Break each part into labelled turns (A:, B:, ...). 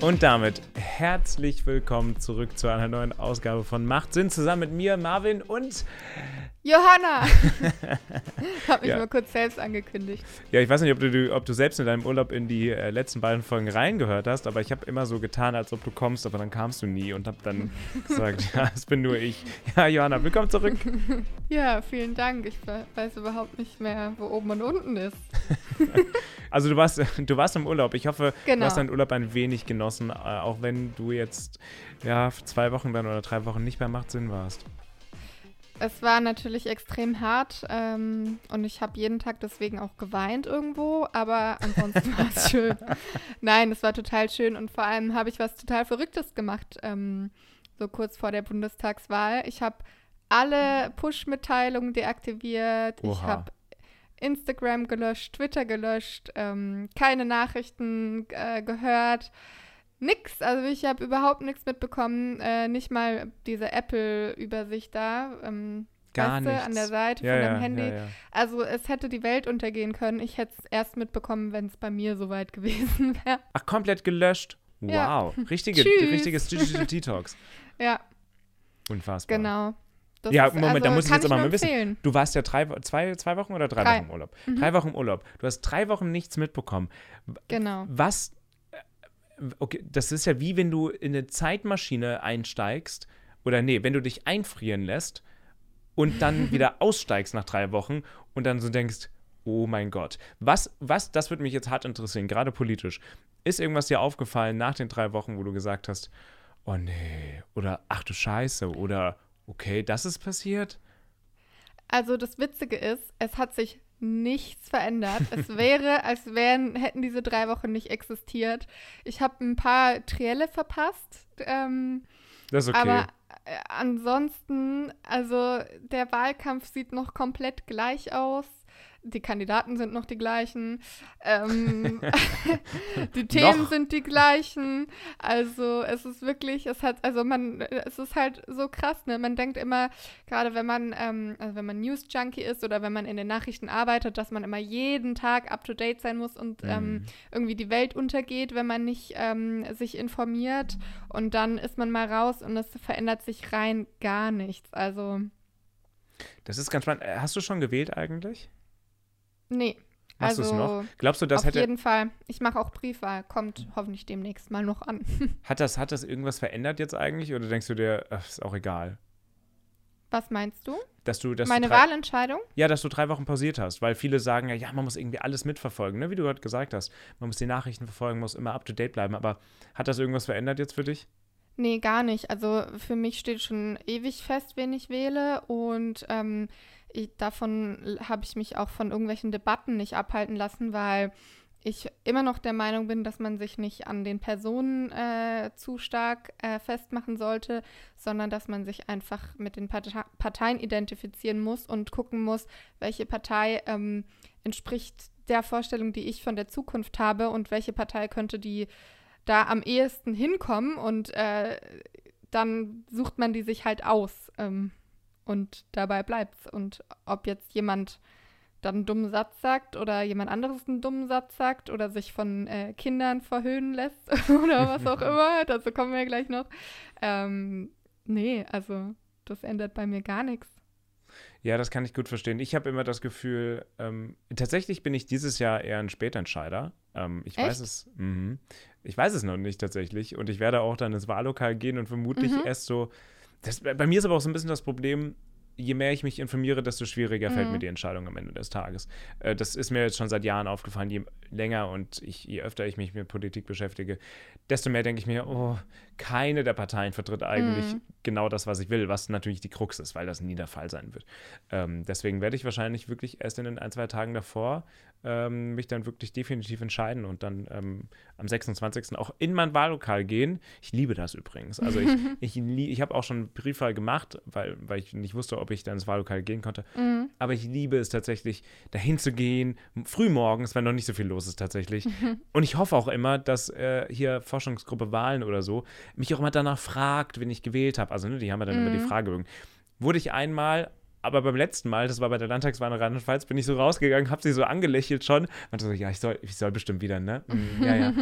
A: Und damit herzlich willkommen zurück zu einer neuen Ausgabe von Macht Sinn zusammen mit mir, Marvin und
B: Johanna! ich habe mich ja. mal kurz selbst angekündigt.
A: Ja, ich weiß nicht, ob du, ob du selbst in deinem Urlaub in die äh, letzten beiden Folgen reingehört hast, aber ich habe immer so getan, als ob du kommst, aber dann kamst du nie und habe dann gesagt, ja, es bin nur ich. Ja, Johanna, willkommen zurück.
B: ja, vielen Dank. Ich weiß überhaupt nicht mehr, wo oben und unten ist.
A: also du warst, du warst im Urlaub. Ich hoffe, genau. du hast deinen Urlaub ein wenig genossen, äh, auch wenn du jetzt ja zwei Wochen dann oder drei Wochen nicht bei Macht Sinn warst.
B: Es war natürlich extrem hart ähm, und ich habe jeden Tag deswegen auch geweint irgendwo, aber ansonsten war es schön. Nein, es war total schön und vor allem habe ich was total Verrücktes gemacht, ähm, so kurz vor der Bundestagswahl. Ich habe alle Push-Mitteilungen deaktiviert. Oha. Ich habe Instagram gelöscht, Twitter gelöscht, ähm, keine Nachrichten äh, gehört. Nix, also ich habe überhaupt nichts mitbekommen, äh, nicht mal diese Apple-Übersicht da. Ähm,
A: Gar
B: nichts. an der Seite ja, von deinem ja, Handy. Ja, also es hätte die Welt untergehen können. Ich hätte es erst mitbekommen, wenn es bei mir soweit gewesen wäre.
A: Ach, komplett gelöscht. Wow. Richtige, richtiges Digital Detox.
B: Ja.
A: Unfassbar.
B: Genau.
A: Das ja, Moment, also, da muss ich jetzt aber mal wissen. Du warst ja drei, zwei, zwei Wochen oder drei, drei. Wochen im Urlaub? Mhm. Drei Wochen im Urlaub. Du hast drei Wochen nichts mitbekommen.
B: Genau.
A: Was okay, das ist ja wie wenn du in eine Zeitmaschine einsteigst oder nee, wenn du dich einfrieren lässt und dann wieder aussteigst nach drei Wochen und dann so denkst, oh mein Gott, was, was, das würde mich jetzt hart interessieren, gerade politisch. Ist irgendwas dir aufgefallen nach den drei Wochen, wo du gesagt hast, oh nee, oder ach du Scheiße, oder okay, das ist passiert?
B: Also das Witzige ist, es hat sich nichts verändert. es wäre, als wären, hätten diese drei Wochen nicht existiert. Ich habe ein paar Trielle verpasst. Ähm,
A: das ist okay.
B: Aber äh, ansonsten, also der Wahlkampf sieht noch komplett gleich aus die Kandidaten sind noch die gleichen, ähm, die Themen noch. sind die gleichen. Also es ist wirklich, es hat, also man, es ist halt so krass, ne? Man denkt immer, gerade wenn man, ähm, also wenn man News Junkie ist oder wenn man in den Nachrichten arbeitet, dass man immer jeden Tag up to date sein muss und ähm, mhm. ähm, irgendwie die Welt untergeht, wenn man nicht ähm, sich informiert. Und dann ist man mal raus und es verändert sich rein gar nichts. Also
A: das ist ganz spannend. Äh, hast du schon gewählt eigentlich?
B: Nee.
A: Machst also, du es noch? Glaubst du, das
B: auf
A: hätte.
B: Auf jeden Fall. Ich mache auch Briefwahl. Kommt hoffentlich demnächst mal noch an.
A: hat, das, hat das irgendwas verändert jetzt eigentlich? Oder denkst du dir, ach, ist auch egal?
B: Was meinst du?
A: Dass du, dass
B: Meine
A: du
B: drei, Wahlentscheidung?
A: Ja, dass du drei Wochen pausiert hast, weil viele sagen ja, ja, man muss irgendwie alles mitverfolgen, ne? wie du gerade gesagt hast. Man muss die Nachrichten verfolgen, muss immer up to date bleiben. Aber hat das irgendwas verändert jetzt für dich?
B: Nee, gar nicht. Also für mich steht schon ewig fest, wen ich wähle. Und ähm, ich, davon habe ich mich auch von irgendwelchen Debatten nicht abhalten lassen, weil ich immer noch der Meinung bin, dass man sich nicht an den Personen äh, zu stark äh, festmachen sollte, sondern dass man sich einfach mit den Parteien identifizieren muss und gucken muss, welche Partei ähm, entspricht der Vorstellung, die ich von der Zukunft habe und welche Partei könnte die da am ehesten hinkommen und äh, dann sucht man die sich halt aus. Ähm, und dabei bleibt's. Und ob jetzt jemand dann einen dummen Satz sagt oder jemand anderes einen dummen Satz sagt oder sich von äh, Kindern verhöhnen lässt oder was auch immer, dazu kommen wir gleich noch. Ähm, nee, also das ändert bei mir gar nichts.
A: Ja, das kann ich gut verstehen. Ich habe immer das Gefühl, ähm, tatsächlich bin ich dieses Jahr eher ein Spätentscheider. Ähm, ich Echt? weiß es, mh, ich weiß es noch nicht tatsächlich. Und ich werde auch dann ins Wahllokal gehen und vermutlich mhm. erst so das, bei mir ist aber auch so ein bisschen das Problem, je mehr ich mich informiere, desto schwieriger mhm. fällt mir mhm. die Entscheidung am Ende des Tages. Äh, das ist mir jetzt schon seit Jahren aufgefallen, je länger und ich, je öfter ich mich mit Politik beschäftige, desto mehr denke ich mir, oh, keine der Parteien vertritt eigentlich mhm. genau das, was ich will, was natürlich die Krux ist, weil das nie der Fall sein wird. Ähm, deswegen werde ich wahrscheinlich wirklich erst in den ein, zwei Tagen davor ähm, mich dann wirklich definitiv entscheiden und dann ähm, am 26. auch in mein Wahllokal gehen. Ich liebe das übrigens. Also ich, ich, ich habe auch schon Briefwahl gemacht, weil, weil ich nicht wusste, ob ich dann ins Wahllokal gehen konnte. Mhm. Aber ich liebe es tatsächlich, dahin zu gehen, früh morgens, wenn noch nicht so viel los ist tatsächlich. Mhm. Und ich hoffe auch immer, dass äh, hier Forschungsgruppe Wahlen oder so mich auch immer danach fragt, wen ich gewählt habe. Also ne, die haben ja dann mhm. immer die Fragebögen. Wurde ich einmal aber beim letzten Mal, das war bei der Landtagswahl in Rheinland-Pfalz, bin ich so rausgegangen, habe sie so angelächelt schon. Meinte so, ja, ich soll, ich soll bestimmt wieder, ne? Mm, ja, ja.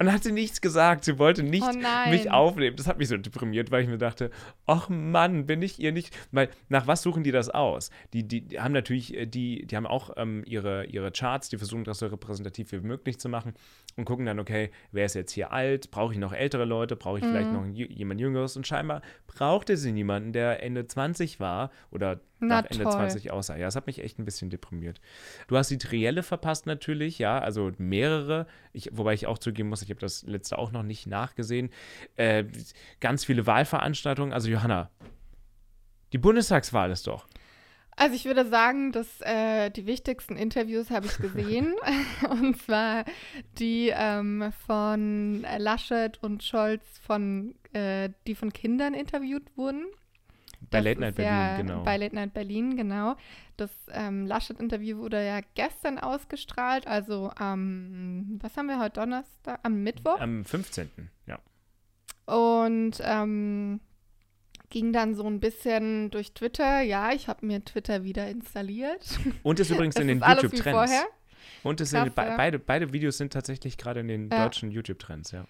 A: Und hat sie nichts gesagt. Sie wollte nicht
B: Oh
A: mich aufnehmen. Das hat mich so deprimiert, weil ich mir dachte, ach Mann, bin ich ihr nicht. Weil nach was suchen die das aus? Die, die, die haben natürlich, äh, die, die haben auch ähm, ihre, ihre Charts, die versuchen das so repräsentativ wie möglich zu machen und gucken dann, okay, wer ist jetzt hier alt? Brauche ich noch ältere Leute? Brauche ich vielleicht
B: Mhm.
A: noch jü- jemand Jüngeres? Und scheinbar brauchte sie niemanden, der Ende 20 war oder
B: Na
A: nach Ende
B: toll.
A: 20 aussah. Ja, das hat mich echt ein bisschen deprimiert. Du hast die Trielle verpasst natürlich, ja, also mehrere. Ich, wobei ich auch zugeben muss, ich habe das letzte auch noch nicht nachgesehen. Äh, ganz viele Wahlveranstaltungen. Also Johanna, die Bundestagswahl ist doch.
B: Also ich würde sagen, dass äh, die wichtigsten Interviews habe ich gesehen. und zwar die ähm, von Laschet und Scholz, von, äh, die von Kindern interviewt wurden.
A: Bei Late Night
B: ist ja,
A: Berlin, genau.
B: Bei Late Night Berlin, genau. Das ähm, Laschet-Interview wurde ja gestern ausgestrahlt, also am, was haben wir heute, Donnerstag, am Mittwoch.
A: Am 15. Ja.
B: Und ähm, ging dann so ein bisschen durch Twitter. Ja, ich habe mir Twitter wieder installiert.
A: Und ist übrigens in den YouTube-Trends. Und es
B: Krass,
A: sind, be
B: ja.
A: beide, beide Videos sind tatsächlich gerade in den
B: Ja.
A: deutschen YouTube-Trends, ja.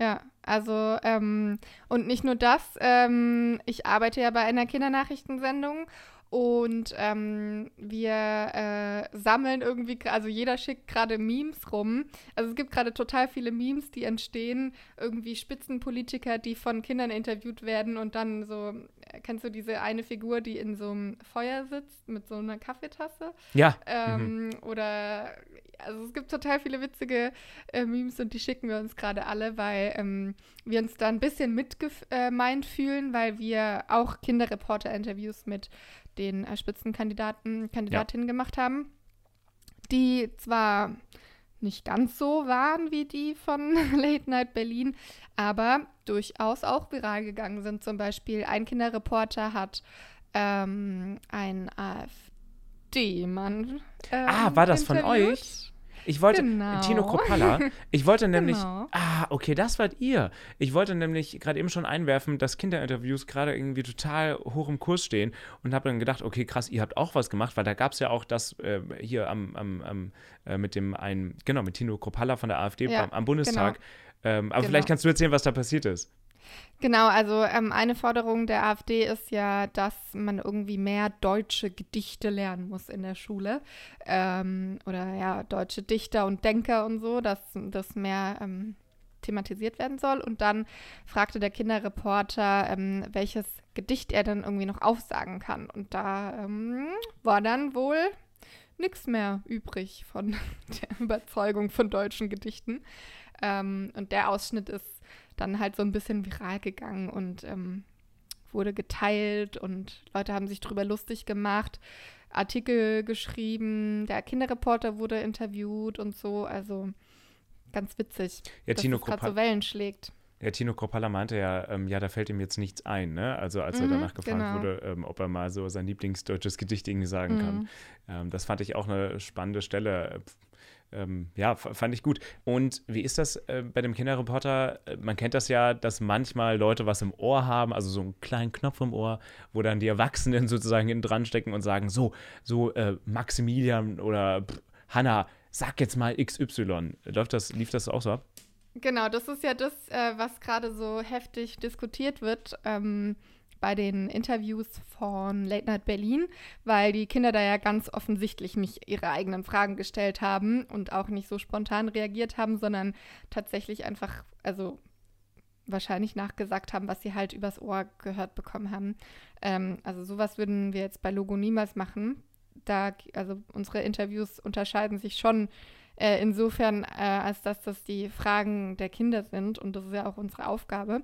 B: Ja, also ähm, und nicht nur das, ähm, ich arbeite ja bei einer Kindernachrichtensendung und ähm, wir äh, sammeln irgendwie, also jeder schickt gerade Memes rum. Also es gibt gerade total viele Memes, die entstehen, irgendwie Spitzenpolitiker, die von Kindern interviewt werden und dann so, äh, kennst du diese eine Figur, die in so einem Feuer sitzt mit so einer Kaffeetasse?
A: Ja,
B: Ähm, Oder, also es gibt total viele witzige äh, Memes und die schicken wir uns gerade alle, weil ähm, wir uns da ein bisschen mitgemeint fühlen, weil wir auch Kinderreporter-Interviews mit den äh, Spitzenkandidaten, Kandidatinnen gemacht haben, die zwar nicht ganz so waren wie die von Late Night Berlin, aber durchaus auch viral gegangen sind. Zum Beispiel ein Kinderreporter hat ähm, ein AfD-Mann. Ähm,
A: Ah, war das von
B: interviewt.
A: euch? Ich wollte,
B: Genau.
A: Tino Kropalla, ich wollte nämlich,
B: Genau.
A: ah, okay, das wart ihr. Ich wollte nämlich gerade eben schon einwerfen, dass Kinderinterviews gerade irgendwie total hoch im Kurs stehen und habe dann gedacht, okay, krass, ihr habt auch was gemacht, weil da gab es ja auch das äh, hier am, am, am äh, mit dem einen, genau, mit Tino Kropalla von der AfD
B: Ja,
A: beim, am Bundestag. Ähm, aber
B: Genau.
A: vielleicht kannst du erzählen, was da passiert ist.
B: Genau, also ähm, eine Forderung der AfD ist ja, dass man irgendwie mehr deutsche Gedichte lernen muss in der Schule. Ähm, oder ja, deutsche Dichter und Denker und so, dass das mehr ähm, thematisiert werden soll. Und dann fragte der Kinderreporter, ähm, welches Gedicht er dann irgendwie noch aufsagen kann. Und da ähm, war dann wohl nichts mehr übrig von der Überzeugung von deutschen Gedichten. Ähm, und der Ausschnitt ist dann halt so ein bisschen viral gegangen und ähm, wurde geteilt und Leute haben sich drüber lustig gemacht, Artikel geschrieben, der Kinderreporter wurde interviewt und so, also ganz witzig,
A: Ja,
B: dass
A: Tino
B: es gerade so Wellen schlägt.
A: Ja, Tino Kropalla meinte ja, ähm, ja, da fällt ihm jetzt nichts ein, ne? Also als er
B: Mhm,
A: danach gefragt
B: genau.
A: wurde, ähm, ob er mal so sein Lieblingsdeutsches Gedicht irgendwie sagen kann.
B: Mhm.
A: Ähm, das fand ich auch eine spannende Stelle. Ähm, ja, fand ich gut. Und wie ist das äh, bei dem Kinderreporter? Äh, Man kennt das ja, dass manchmal Leute was im Ohr haben, also so einen kleinen Knopf im Ohr, wo dann die Erwachsenen sozusagen hinten dran stecken und sagen, so, so äh, Maximilian oder Hanna, sag jetzt mal XY. Läuft das, lief das auch so ab?
B: Genau, das ist ja das, äh, was gerade so heftig diskutiert wird ähm, bei den Interviews von Late Night Berlin, weil die Kinder da ja ganz offensichtlich nicht ihre eigenen Fragen gestellt haben und auch nicht so spontan reagiert haben, sondern tatsächlich einfach, also wahrscheinlich nachgesagt haben, was sie halt übers Ohr gehört bekommen haben. Ähm, also sowas würden wir jetzt bei Logo niemals machen. Da, also unsere Interviews unterscheiden sich schon äh, insofern, äh, als dass das die Fragen der Kinder sind und das ist ja auch unsere Aufgabe.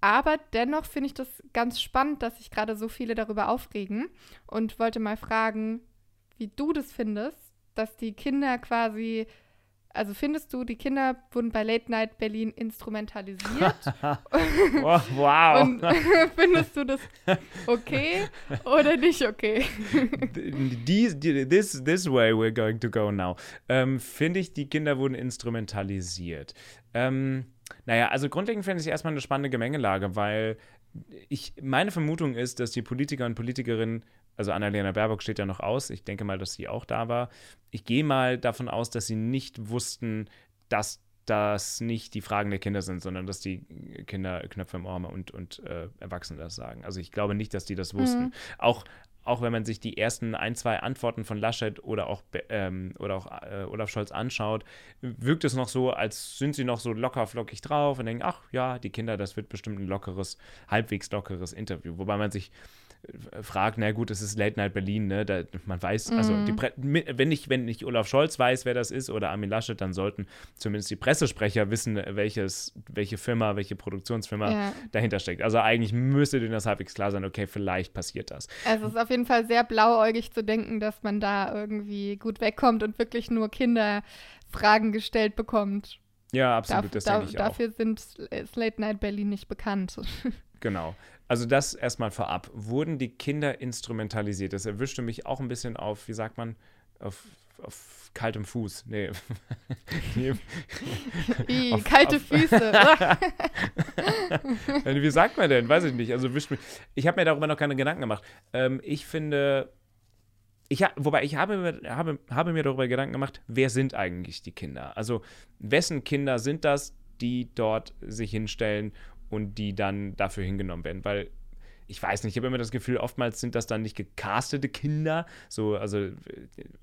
B: Aber dennoch finde ich das ganz spannend, dass sich gerade so viele darüber aufregen und wollte mal fragen, wie du das findest, dass die Kinder quasi, also findest du, die Kinder wurden bei Late Night Berlin instrumentalisiert?
A: Wow. wow.
B: Und findest du das okay oder nicht okay?
A: This, this way we're going to go now. Ähm, Finde ich, die Kinder wurden instrumentalisiert. Ähm, naja, also grundlegend finde ich erstmal eine spannende Gemengelage, weil ich, meine Vermutung ist, dass die Politiker und Politikerinnen also Annalena Baerbock steht ja noch aus. Ich denke mal, dass sie auch da war. Ich gehe mal davon aus, dass sie nicht wussten, dass das nicht die Fragen der Kinder sind, sondern dass die Kinder Knöpfe im Ohr und, und äh, Erwachsene das sagen. Also ich glaube nicht, dass die das wussten. Mhm. Auch, auch wenn man sich die ersten ein, zwei Antworten von Laschet oder auch, ähm, oder auch äh, Olaf Scholz anschaut, wirkt es noch so, als sind sie noch so locker flockig drauf und denken, ach ja, die Kinder, das wird bestimmt ein lockeres, halbwegs lockeres Interview. Wobei man sich fragt, na gut, es ist Late Night Berlin, ne? Da, man weiß, also mhm. wenn nicht, wenn nicht Olaf Scholz weiß, wer das ist oder Armin Laschet, dann sollten zumindest die Pressesprecher wissen, welches, welche Firma, welche Produktionsfirma ja. dahinter steckt. Also eigentlich müsste denen das halbwegs klar sein, okay, vielleicht passiert das.
B: Also es ist auf jeden Fall sehr blauäugig zu denken, dass man da irgendwie gut wegkommt und wirklich nur Kinderfragen gestellt bekommt.
A: Ja, absolut, Darf, das da, denke ich
B: Dafür auch. sind ist Late Night Berlin nicht bekannt.
A: Genau. Also das erstmal vorab. Wurden die Kinder instrumentalisiert? Das erwischte mich auch ein bisschen auf, wie sagt man, auf, auf kaltem Fuß. Nee.
B: wie, auf, kalte auf, Füße.
A: wie sagt man denn? Weiß ich nicht. Also wischt mich. Ich habe mir darüber noch keine Gedanken gemacht. Ähm, ich finde, ich, wobei ich habe, habe, habe mir darüber Gedanken gemacht, wer sind eigentlich die Kinder? Also wessen Kinder sind das, die dort sich hinstellen und die dann dafür hingenommen werden, weil ich weiß nicht, ich habe immer das Gefühl, oftmals sind das dann nicht gecastete Kinder, so, also,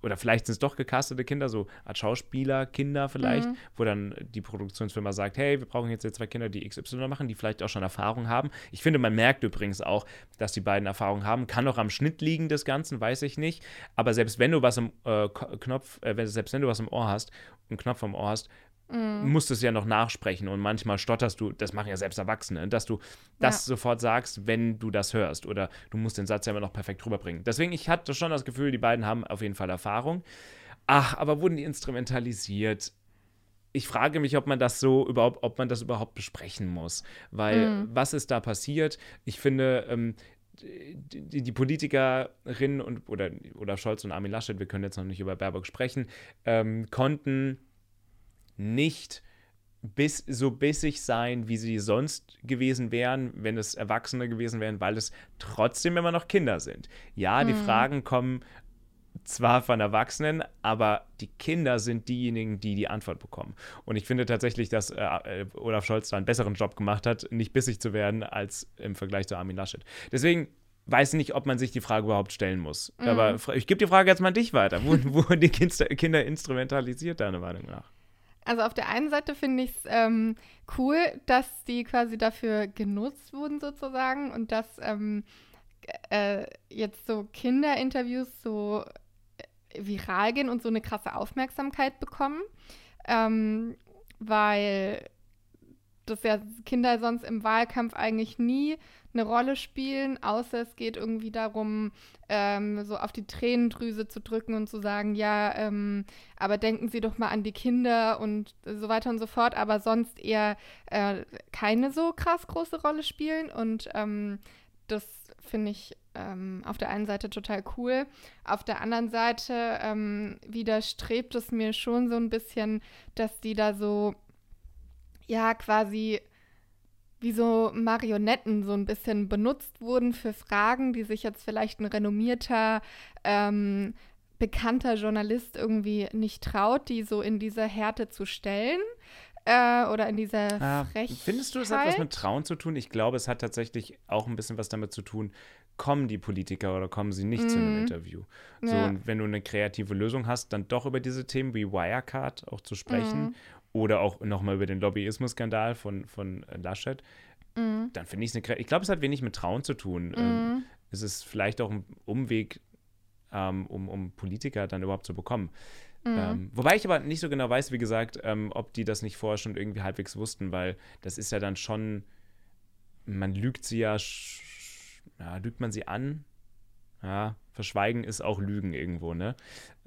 A: oder vielleicht sind es doch gecastete Kinder, so als Schauspielerkinder vielleicht, mhm. wo dann die Produktionsfirma sagt, hey, wir brauchen jetzt zwei Kinder, die XY machen, die vielleicht auch schon Erfahrung haben. Ich finde, man merkt übrigens auch, dass die beiden Erfahrung haben. Kann auch am Schnitt liegen des Ganzen, weiß ich nicht. Aber selbst wenn du was im äh, Knopf, äh, selbst wenn du was im Ohr hast, einen Knopf im Ohr hast, mhm. musst es ja noch nachsprechen und manchmal stotterst du, das machen ja selbst Erwachsene, dass du das ja. sofort sagst, wenn du das hörst oder du musst den Satz ja immer noch perfekt rüberbringen. Deswegen, ich hatte schon das Gefühl, die beiden haben auf jeden Fall Erfahrung. Ach, aber wurden die instrumentalisiert? ich frage mich, ob man das so überhaupt, ob man das überhaupt besprechen muss. Weil mhm. was ist da passiert? Ich finde, ähm, die, die, Politikerinnen und oder, oder Scholz und Armin Laschet, wir können jetzt noch nicht über Baerbock sprechen, ähm, konnten nicht bis, so bissig sein, wie sie sonst gewesen wären, wenn es Erwachsene gewesen wären, weil es trotzdem immer noch Kinder sind. Ja, die mhm. Fragen kommen zwar von Erwachsenen, aber die Kinder sind diejenigen, die die Antwort bekommen. Und ich finde tatsächlich, dass äh, äh, Olaf Scholz da einen besseren Job gemacht hat, nicht bissig zu werden, als im Vergleich zu Armin Laschet. Deswegen weiß nicht, ob man sich die Frage überhaupt stellen muss. Mhm. Aber ich gebe die Frage jetzt mal an dich weiter. Wo wurden die Kinder instrumentalisiert, deiner Meinung nach?
B: Also auf der einen Seite finde ich es ähm, cool, dass die quasi dafür genutzt wurden sozusagen und dass ähm, äh, jetzt so Kinderinterviews so äh, viral gehen und so eine krasse Aufmerksamkeit bekommen, ähm, weil das ja Kinder sonst im Wahlkampf eigentlich nie eine Rolle spielen, außer es geht irgendwie darum, ähm, so auf die Tränendrüse zu drücken und zu sagen, ja, ähm, aber denken Sie doch mal an die Kinder und so weiter und so fort, aber sonst eher äh, keine so krass große Rolle spielen. Und ähm, das finde ich ähm, auf der einen Seite total cool. Auf der anderen Seite ähm, widerstrebt es mir schon so ein bisschen, dass die da so, ja, quasi wie so Marionetten so ein bisschen benutzt wurden für Fragen, die sich jetzt vielleicht ein renommierter, ähm, bekannter Journalist irgendwie nicht traut, die so in dieser Härte zu stellen. Äh, oder in dieser ja, Frechheit.
A: Findest du, es hat was mit Trauen zu tun? Ich glaube, es hat tatsächlich auch ein bisschen was damit zu tun, kommen die Politiker oder kommen sie nicht mm. zu einem mhm. Interview. So, ja. und wenn du eine kreative Lösung hast, dann doch über diese Themen wie Wirecard auch zu sprechen mm oder auch nochmal über den Lobbyismus-Skandal von, von äh, Laschet, mhm. dann finde ich es eine. Ich glaube, es hat wenig mit Trauen zu tun. Mhm. Ähm, es ist vielleicht auch ein Umweg, ähm, um, um Politiker dann überhaupt zu bekommen. Mhm. Ähm, wobei ich aber nicht so genau weiß, wie gesagt, ähm, ob die das nicht vorher schon irgendwie halbwegs wussten, weil das ist ja dann schon, man lügt sie ja, ja lügt man sie an, ja, verschweigen ist auch Lügen irgendwo, ne?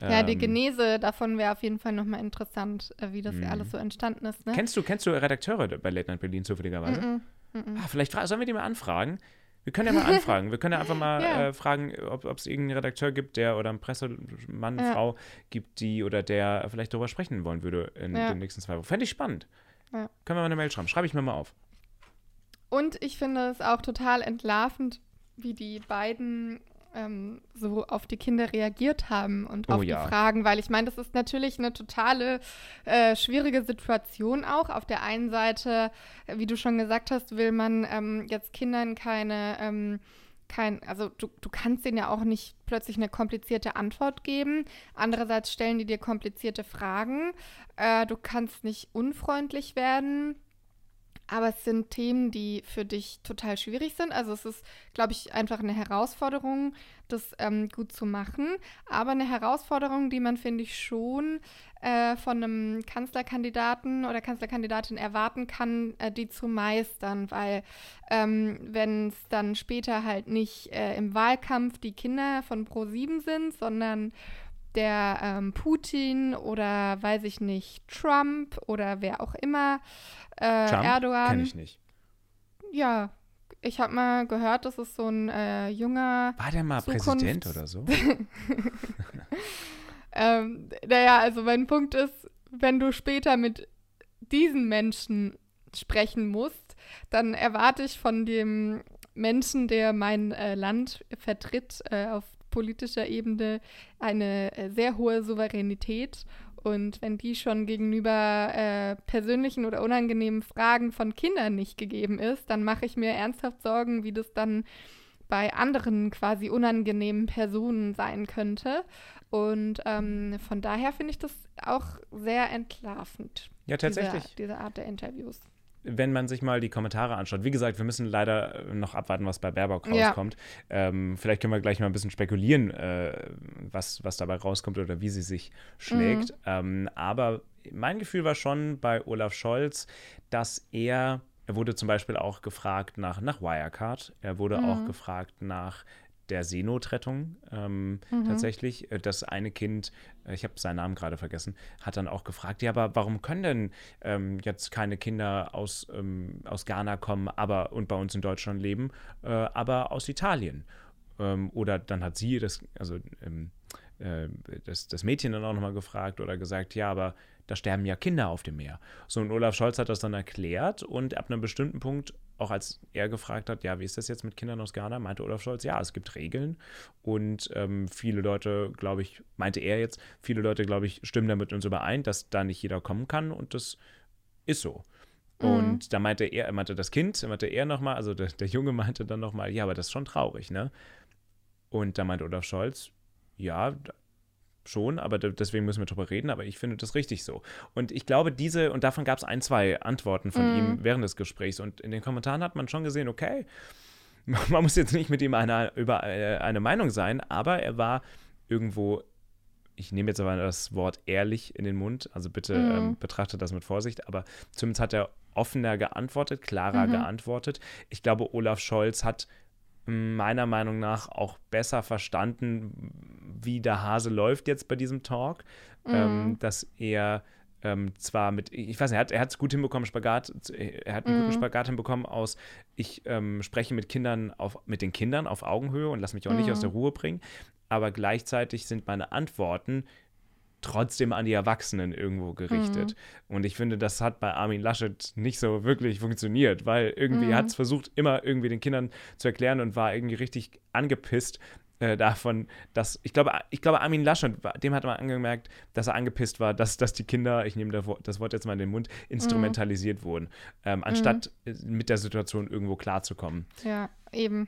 B: Ja, die ähm, Genese davon wäre auf jeden Fall nochmal interessant, äh, wie das ja alles mhm. so entstanden ist, ne?
A: Kennst du, kennst du Redakteure bei Late Night Berlin zufälligerweise? Mm -mm, mm ah, vielleicht sollen wir die mal anfragen. Wir können ja mal anfragen. Wir können ja einfach mal ja. äh, fragen, ob es irgendeinen Redakteur gibt, der oder einen Pressemann, ja. Frau gibt, die oder der vielleicht darüber sprechen wollen würde in ja. den nächsten zwei Wochen. Fände ich spannend. Können wir mal eine Mail schreiben. Schreibe ich mir mal auf.
B: Und ich finde es auch total entlarvend, wie die beiden ähm, so auf die Kinder reagiert haben und
A: Oh
B: auf
A: ja.
B: die Fragen, weil ich meine, das ist natürlich eine totale äh, schwierige Situation auch. Auf der einen Seite, äh, wie du schon gesagt hast, will man ähm, jetzt Kindern keine, ähm, kein, also du, du kannst denen ja auch nicht plötzlich eine komplizierte Antwort geben. Andererseits stellen die dir komplizierte Fragen. Äh, du kannst nicht unfreundlich werden. Aber es sind Themen, die für dich total schwierig sind. Also es ist, glaube ich, einfach eine Herausforderung, das ähm, gut zu machen. Aber eine Herausforderung, die man, finde ich, schon äh, von einem Kanzlerkandidaten oder Kanzlerkandidatin erwarten kann, äh, die zu meistern. Weil ähm, wenn es dann später halt nicht äh, im Wahlkampf die Kinder von Pro7 sind, sondern der ähm, Putin oder weiß ich nicht, Trump oder wer auch immer, äh,
A: Trump
B: Erdogan.
A: Kenn ich nicht.
B: Ja, ich habe mal gehört, das ist so ein äh, junger.
A: War der mal
B: Zukunfts-
A: Präsident oder so?
B: Ähm, naja, also mein Punkt ist, wenn du später mit diesen Menschen sprechen musst, dann erwarte ich von dem Menschen, der mein äh, Land vertritt, äh, auf politischer Ebene eine äh, sehr hohe Souveränität. Und wenn die schon gegenüber äh, persönlichen oder unangenehmen Fragen von Kindern nicht gegeben ist, dann mache ich mir ernsthaft Sorgen, wie das dann bei anderen quasi unangenehmen Personen sein könnte. Und ähm, von daher finde ich das auch sehr entlarvend.
A: Ja, tatsächlich.
B: Diese, diese Art der Interviews.
A: Wenn man sich mal die Kommentare anschaut, wie gesagt, wir müssen leider noch abwarten, was bei Baerbock
B: Ja.
A: rauskommt. Ähm, vielleicht können wir gleich mal ein bisschen spekulieren, äh, was, was dabei rauskommt oder wie sie sich schlägt.
B: Mhm.
A: Ähm, aber mein Gefühl war schon bei Olaf Scholz, dass er, er wurde zum Beispiel auch gefragt nach, nach Wirecard, er wurde
B: Mhm.
A: auch gefragt nach der Seenotrettung ähm,
B: Mhm.
A: tatsächlich. Äh, Das eine Kind, ich habe seinen Namen gerade vergessen, hat dann auch gefragt, ja, aber warum können denn ähm, jetzt keine Kinder aus, ähm, aus Ghana kommen, aber und bei uns in Deutschland leben, äh, aber aus Italien? Ähm, oder dann hat sie das, also ähm, äh, das, das Mädchen dann auch nochmal gefragt oder gesagt, ja, aber da sterben ja Kinder auf dem Meer. So, und Olaf Scholz hat das dann erklärt und ab einem bestimmten Punkt, auch als er gefragt hat, ja, wie ist das jetzt mit Kindern aus Ghana, meinte Olaf Scholz, ja, es gibt Regeln und ähm, viele Leute, glaube ich, meinte er jetzt, viele Leute, glaube ich, stimmen damit uns überein, dass da nicht jeder kommen kann und das ist so.
B: Mhm.
A: Und da meinte er, meinte das Kind, meinte er nochmal, also der, der Junge meinte dann nochmal, ja, aber das ist schon traurig, ne? Und da meinte Olaf Scholz, ja, schon, aber de- deswegen müssen wir drüber reden, aber ich finde das richtig so. Und ich glaube, diese, und davon gab es ein, zwei Antworten von
B: Mhm.
A: ihm während des Gesprächs. Und in den Kommentaren hat man schon gesehen, okay, man muss jetzt nicht mit ihm eine, über äh, eine Meinung sein, aber er war irgendwo, ich nehme jetzt aber das Wort ehrlich in den Mund, also bitte
B: Mhm.
A: ähm, betrachtet das mit Vorsicht, aber zumindest hat er offener geantwortet, klarer
B: Mhm.
A: geantwortet. Ich glaube, Olaf Scholz hat meiner Meinung nach auch besser verstanden, wie der Hase läuft jetzt bei diesem Talk. Ähm,
B: Mhm.
A: dass er ähm, zwar mit, ich weiß nicht, er hat es gut hinbekommen, Spagat, er hat einen guten
B: Mhm.
A: Spagat hinbekommen aus, ich ähm, spreche mit Kindern auf, mit den Kindern auf Augenhöhe und lasse mich auch nicht aus
B: Mhm.
A: der Ruhe bringen, aber gleichzeitig sind meine Antworten trotzdem an die Erwachsenen irgendwo gerichtet. Und ich finde, das hat bei Armin Laschet nicht so wirklich funktioniert, weil irgendwie
B: Mhm.
A: hat es versucht, immer irgendwie den Kindern zu erklären und war irgendwie richtig angepisst äh, davon, dass, ich glaube, ich glaube, Armin Laschet, dem hat man angemerkt, dass er angepisst war, dass, dass die Kinder, ich nehme das Wort- jetzt mal in den Mund, instrumentalisiert wurden, ähm, anstatt äh, mit der Situation irgendwo klarzukommen.
B: Ja, eben.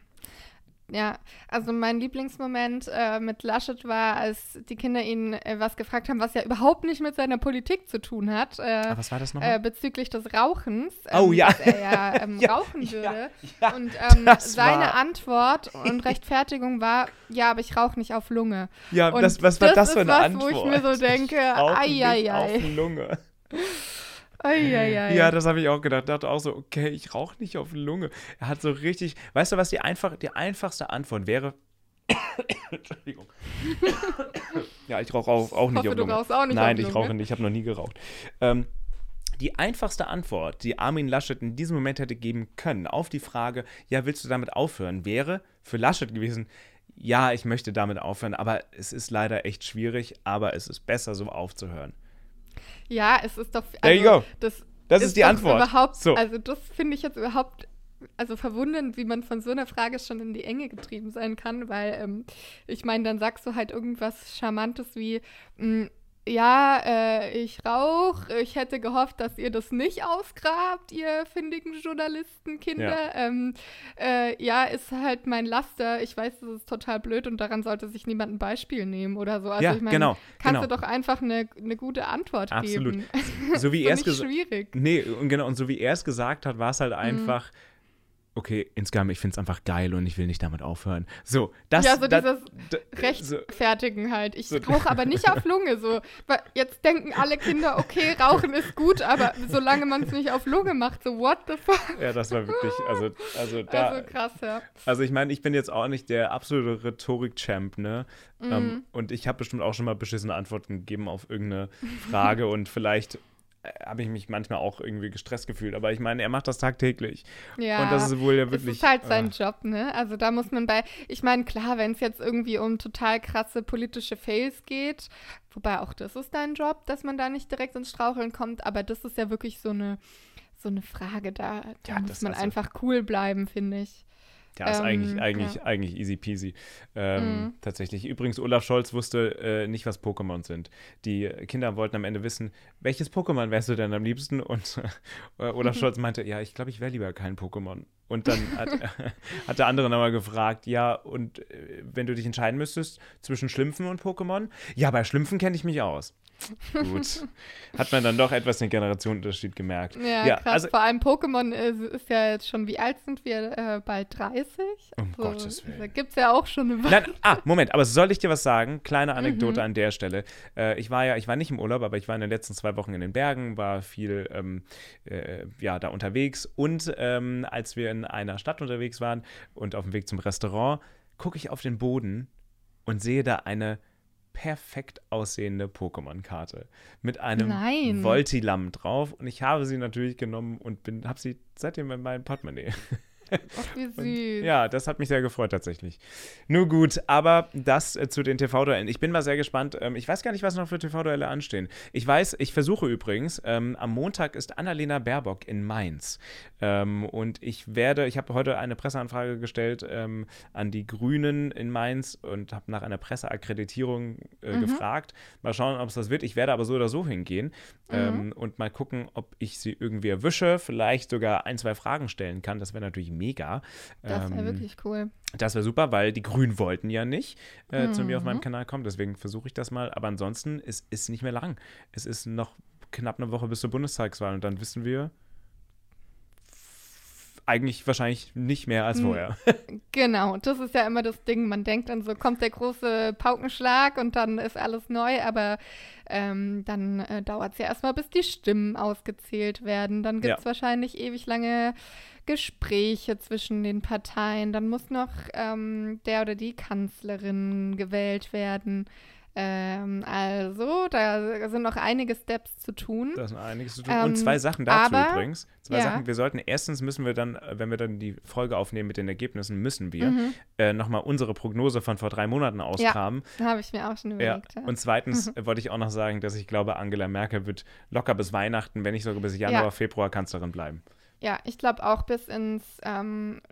B: Ja, also mein Lieblingsmoment äh, mit Laschet war, als die Kinder ihn äh, was gefragt haben, was ja überhaupt nicht mit seiner Politik zu tun hat, äh,
A: Aber was war das nochmal?
B: äh, bezüglich des Rauchens.
A: Oh, ja.
B: Dass er ja, ähm,
A: Ja,
B: rauchen
A: ja,
B: würde.
A: ja,
B: und ähm, seine
A: war-
B: Antwort und Rechtfertigung war, ja, aber ich rauche nicht auf Lunge.
A: ja,
B: und
A: das, was war das,
B: das
A: für eine
B: was,
A: Antwort?
B: wo ich mir so denke, ai,
A: nicht
B: ai,
A: auf Lunge.
B: Eieiei.
A: Ja, das habe ich auch gedacht. Dachte auch so, okay, ich rauche nicht auf die Lunge. Er hat so richtig, weißt du, was die, einfach, die einfachste Antwort wäre? Entschuldigung. ja, ich rauche auch, auch nicht
B: hoffe,
A: auf
B: du
A: Lunge.
B: rauchst auch nicht
A: Nein,
B: auf
A: ich
B: Lunge.
A: rauche nicht, ich habe noch nie geraucht. Ähm, die einfachste Antwort, die Armin Laschet in diesem Moment hätte geben können, auf die Frage, ja, willst du damit aufhören, wäre für Laschet gewesen, ja, ich möchte damit aufhören, aber es ist leider echt schwierig, aber es ist besser, so aufzuhören.
B: Ja, es ist doch. Also,
A: There you go.
B: Das,
A: Das ist die
B: doch
A: Antwort.
B: Überhaupt,
A: So.
B: Also, das finde ich jetzt überhaupt also verwundernd, wie man von so einer Frage schon in die Enge getrieben sein kann, weil ähm, ich meine, dann sagst du halt irgendwas Charmantes wie, mh, mm, ja, äh, ich rauche. Ich hätte gehofft, dass ihr das nicht ausgrabt, ihr findigen Journalistenkinder. Ja. Ähm, äh, ja, ist halt mein Laster. Ich weiß, das ist total blöd und daran sollte sich niemand ein Beispiel nehmen oder so.
A: Also ja, ich meine, genau,
B: kannst
A: genau.
B: du doch einfach eine, eine gute Antwort
A: Absolut.
B: geben.
A: Absolut. So wie er es schwierig. Nee, und genau, und so wie er es gesagt hat, war es halt mhm. einfach. Mhm okay, insgesamt, ich finde es einfach geil und ich will nicht damit aufhören. So, das
B: Ja, so das, dieses Rechtfertigen so, halt. Ich so, rauche aber nicht auf Lunge. So, jetzt denken alle Kinder, okay, Rauchen ist gut, aber solange man es nicht auf Lunge macht, so what the fuck?
A: Ja, das war wirklich, also, also da.
B: Also krass, ja.
A: Also ich meine, ich bin jetzt auch nicht der absolute Rhetorik-Champ, ne? Mhm. Um, und ich habe bestimmt auch schon mal beschissene Antworten gegeben auf irgendeine Frage und vielleicht habe ich mich manchmal auch irgendwie gestresst gefühlt. Aber ich meine, er macht das tagtäglich. Ja. Und das ist wohl ja wirklich.
B: Das ist halt sein äh, Job, ne? Also da muss man bei. Ich meine, klar, wenn es jetzt irgendwie um total krasse politische Fails geht, wobei auch das ist dein Job, dass man da nicht direkt ins Straucheln kommt, aber das ist ja wirklich so eine, so eine Frage. Da, da ja, muss man also, einfach cool bleiben, finde ich.
A: Ja, ist ähm, eigentlich, eigentlich, ja. eigentlich easy peasy. Ähm, mhm. Tatsächlich. Übrigens, Olaf Scholz wusste äh, nicht, was Pokémon sind. Die Kinder wollten am Ende wissen, welches Pokémon wärst du denn am liebsten? Und äh, Olaf mhm. Scholz meinte, ja, ich glaube, ich wäre lieber kein Pokémon. Und dann hat, hat der andere nochmal gefragt, ja, und äh, wenn du dich entscheiden müsstest zwischen Schlümpfen und Pokémon? Ja, bei Schlümpfen kenne ich mich aus. Gut. Hat man dann doch etwas den Generationenunterschied gemerkt.
B: Ja, ja krass. Also, Vor allem Pokémon ist, ist, ja jetzt schon, wie alt sind wir? Äh, bald 30?
A: Um also, Gottes Willen.
B: Da gibt es ja auch schon eine
A: Nein, Ah, Moment, aber soll ich dir was sagen? Kleine Anekdote mhm. an der Stelle. Äh, ich war ja, ich war nicht im Urlaub, aber ich war in den letzten zwei Wochen in den Bergen, war viel ähm, äh, ja, da unterwegs. Und ähm, als wir in einer Stadt unterwegs waren und auf dem Weg zum Restaurant, gucke ich auf den Boden und sehe da eine perfekt aussehende Pokémon-Karte mit einem Nein. Voltilam drauf und ich habe sie natürlich genommen und habe sie seitdem in meinem Portemonnaie.
B: Ach, wie süß. Und,
A: ja, das hat mich sehr gefreut tatsächlich. Nur gut, aber das äh, zu den TV-Duellen. Ich bin mal sehr gespannt. Ähm, ich weiß gar nicht, was noch für TV-Duelle anstehen. Ich weiß, ich versuche übrigens, ähm, am Montag ist Annalena Baerbock in Mainz. Ähm, und ich werde, ich habe heute eine Presseanfrage gestellt ähm, an die Grünen in Mainz und habe nach einer Presseakkreditierung äh, mhm. gefragt. Mal schauen, ob es das wird. Ich werde aber so oder so hingehen ähm, mhm. und mal gucken, ob ich sie irgendwie erwische, vielleicht sogar ein, zwei Fragen stellen kann. Das wäre natürlich mega.
B: Das wäre ähm, wirklich cool.
A: Das wäre super, weil die Grünen wollten ja nicht äh, mhm. zu mir auf meinem mhm. Kanal kommen. Deswegen versuche ich das mal. Aber ansonsten ist es nicht mehr lang. Es ist noch knapp eine Woche bis zur Bundestagswahl und dann wissen wir, eigentlich wahrscheinlich nicht mehr als vorher.
B: Genau, das ist ja immer das Ding. Man denkt dann so, kommt der große Paukenschlag und dann ist alles neu, aber ähm, dann äh, dauert es ja erstmal, bis die Stimmen ausgezählt werden. Dann gibt es ja. wahrscheinlich ewig lange Gespräche zwischen den Parteien. Dann muss noch ähm, der oder die Kanzlerin gewählt werden. Ähm, also, da sind noch einige Steps zu tun.
A: Da sind einiges zu tun. Ähm, Und zwei Sachen dazu aber, übrigens. Zwei ja. Sachen. Wir sollten erstens müssen wir dann, wenn wir dann die Folge aufnehmen mit den Ergebnissen, müssen wir mhm. äh, nochmal unsere Prognose von vor drei Monaten auskramen.
B: Ja, habe ich mir auch schon überlegt.
A: Ja. Und zweitens wollte ich auch noch sagen, dass ich glaube, Angela Merkel wird locker bis Weihnachten, wenn nicht sogar bis Januar, ja. Februar Kanzlerin bleiben.
B: Ja, ich glaube auch bis ins ähm,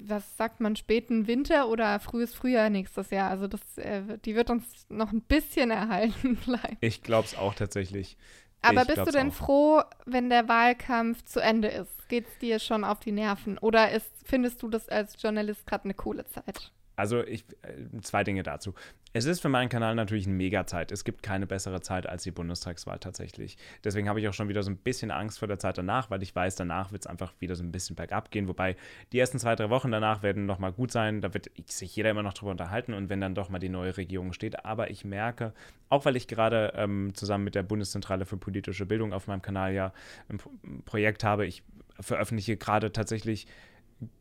B: was sagt man, späten Winter oder frühes Frühjahr nächstes Jahr. Also das, äh, die wird uns noch ein bisschen erhalten bleiben.
A: Ich glaube es auch tatsächlich.
B: Aber ich bist du denn auch. froh, wenn der Wahlkampf zu Ende ist? Geht es dir schon auf die Nerven? Oder ist, findest du das als Journalist gerade eine coole Zeit?
A: Also ich, äh, zwei Dinge dazu. Es ist für meinen Kanal natürlich eine Mega-Zeit. Es gibt keine bessere Zeit als die Bundestagswahl tatsächlich. Deswegen habe ich auch schon wieder so ein bisschen Angst vor der Zeit danach, weil ich weiß, danach wird es einfach wieder so ein bisschen bergab gehen. Wobei die ersten zwei, drei Wochen danach werden nochmal gut sein. Da wird sich jeder immer noch drüber unterhalten und wenn dann doch mal die neue Regierung steht. Aber ich merke, auch weil ich gerade ähm, zusammen mit der Bundeszentrale für politische Bildung auf meinem Kanal ja ein Projekt habe, ich veröffentliche gerade tatsächlich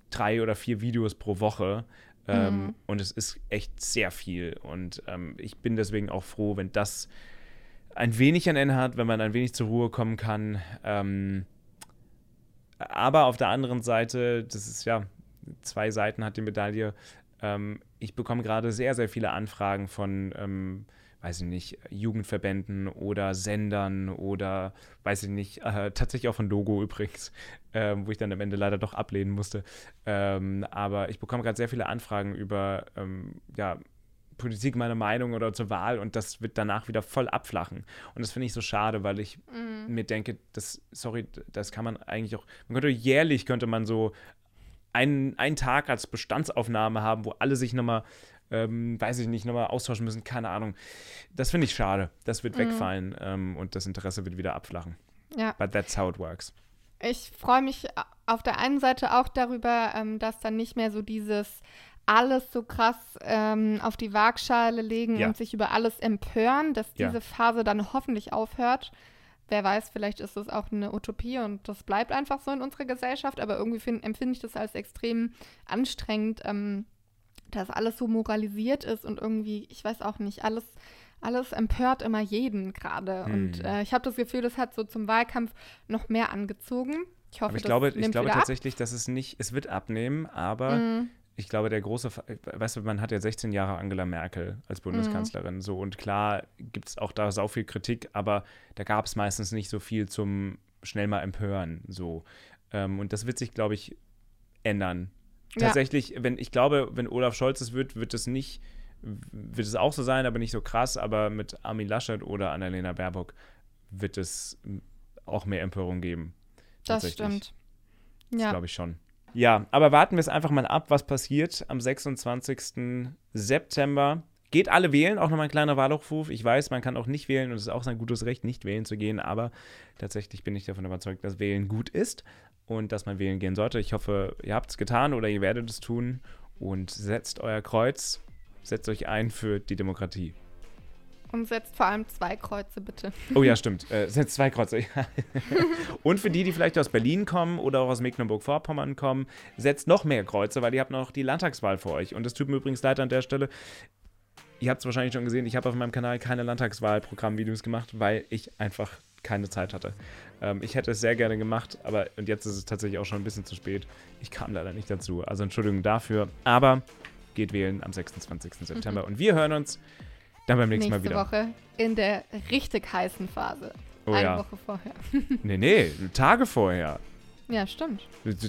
A: drei oder vier Videos pro Woche ähm, mhm. Und es ist echt sehr viel. Und ähm, ich bin deswegen auch froh, wenn das ein wenig ein Ende hat, wenn man ein wenig zur Ruhe kommen kann. Ähm, aber auf der anderen Seite, das ist ja, zwei Seiten hat die Medaille. Ähm, ich bekomme gerade sehr, sehr viele Anfragen von ähm, weiß ich nicht, Jugendverbänden oder Sendern oder, weiß ich nicht, äh, tatsächlich auch von Logo übrigens, äh, wo ich dann am Ende leider doch ablehnen musste. Ähm, aber ich bekomme gerade sehr viele Anfragen über, ähm, ja, Politik meine Meinung oder zur Wahl und das wird danach wieder voll abflachen. Und das finde ich so schade, weil ich mm. mir denke, das, sorry, das kann man eigentlich auch, man könnte jährlich, könnte man so einen, einen Tag als Bestandsaufnahme haben, wo alle sich nochmal ähm, weiß ich nicht, nochmal austauschen müssen, keine Ahnung. Das finde ich schade. Das wird mhm. wegfallen ähm, und das Interesse wird wieder abflachen.
B: Ja.
A: But that's how it works.
B: Ich freue mich auf der einen Seite auch darüber, ähm, dass dann nicht mehr so dieses alles so krass ähm, auf die Waagschale legen ja. und sich über alles empören, dass diese ja. Phase dann hoffentlich aufhört. Wer weiß, vielleicht ist es auch eine Utopie und das bleibt einfach so in unserer Gesellschaft, aber irgendwie find, empfinde ich das als extrem anstrengend, ähm, dass alles so moralisiert ist und irgendwie, ich weiß auch nicht, alles, alles empört immer jeden gerade. Hm. Und äh, ich habe das Gefühl, das hat so zum Wahlkampf noch mehr angezogen. Ich hoffe,
A: aber ich glaube, ich glaube tatsächlich, ab. dass es nicht, es wird abnehmen, aber mm. ich glaube, der große, weißt du, man hat ja 16 Jahre Angela Merkel als Bundeskanzlerin, mm. so und klar gibt es auch da sau viel Kritik, aber da gab es meistens nicht so viel zum schnell mal empören, so. Ähm, und das wird sich, glaube ich, ändern tatsächlich, ja. wenn ich glaube, wenn Olaf Scholz es wird, wird es nicht, wird es auch so sein, aber nicht so krass. Aber mit Armin Laschet oder Annalena Baerbock wird es auch mehr Empörung geben.
B: Das stimmt.
A: Ja. Das glaube ich schon. Ja, aber warten wir es einfach mal ab, was passiert am 26. September. Geht alle wählen, auch nochmal ein kleiner Wahlaufruf. Ich weiß, man kann auch nicht wählen und es ist auch sein gutes Recht, nicht wählen zu gehen, aber tatsächlich bin ich davon überzeugt, dass Wählen gut ist und dass man wählen gehen sollte. Ich hoffe, ihr habt es getan oder ihr werdet es tun und setzt euer Kreuz, setzt euch ein für die Demokratie.
B: Und setzt vor allem zwei Kreuze, bitte.
A: Oh ja, stimmt. Äh, setzt zwei Kreuze. und für die, die vielleicht aus Berlin kommen oder auch aus Mecklenburg-Vorpommern kommen, setzt noch mehr Kreuze, weil ihr habt noch die Landtagswahl vor euch. Und es tut mir übrigens leid an der Stelle. Ihr habt es wahrscheinlich schon gesehen, ich habe auf meinem Kanal keine Landtagswahlprogrammvideos gemacht, weil ich einfach keine Zeit hatte. Ähm, ich hätte es sehr gerne gemacht, aber und jetzt ist es tatsächlich auch schon ein bisschen zu spät. Ich kam leider nicht dazu. Also Entschuldigung dafür. Aber geht wählen am 26. September. Mhm. Und wir hören uns dann beim nächsten
B: Nächste
A: Mal wieder.
B: Woche in der richtig heißen Phase.
A: Oh,
B: Eine
A: ja.
B: Woche vorher.
A: nee, nee, Tage vorher.
B: Ja, stimmt.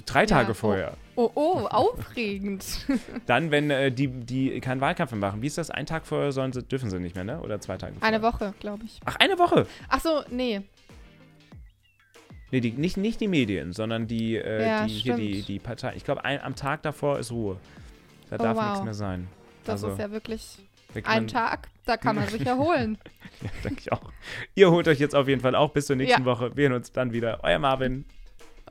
A: Drei Tage
B: ja,
A: vorher.
B: Oh, oh, oh aufregend.
A: Dann, wenn äh, die, die keinen Wahlkampf mehr machen. Wie ist das? Ein Tag vorher sollen sie, dürfen sie nicht mehr, ne? Oder zwei Tage vorher?
B: Eine Woche, glaube ich.
A: Ach, eine Woche?
B: Ach so, nee.
A: Nee, die, nicht, nicht die Medien, sondern die, äh,
B: ja,
A: die, hier die, die Partei. Ich glaube, am Tag davor ist Ruhe. Da
B: oh,
A: darf
B: wow.
A: nichts mehr sein.
B: Das
A: also,
B: ist ja wirklich ein Tag, da kann man sich erholen.
A: ja, denke ich auch. Ihr holt euch jetzt auf jeden Fall auch bis zur nächsten ja. Woche. Wir hören uns dann wieder. Euer Marvin.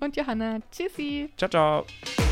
B: Und Johanna. Tschüssi.
A: Ciao, ciao.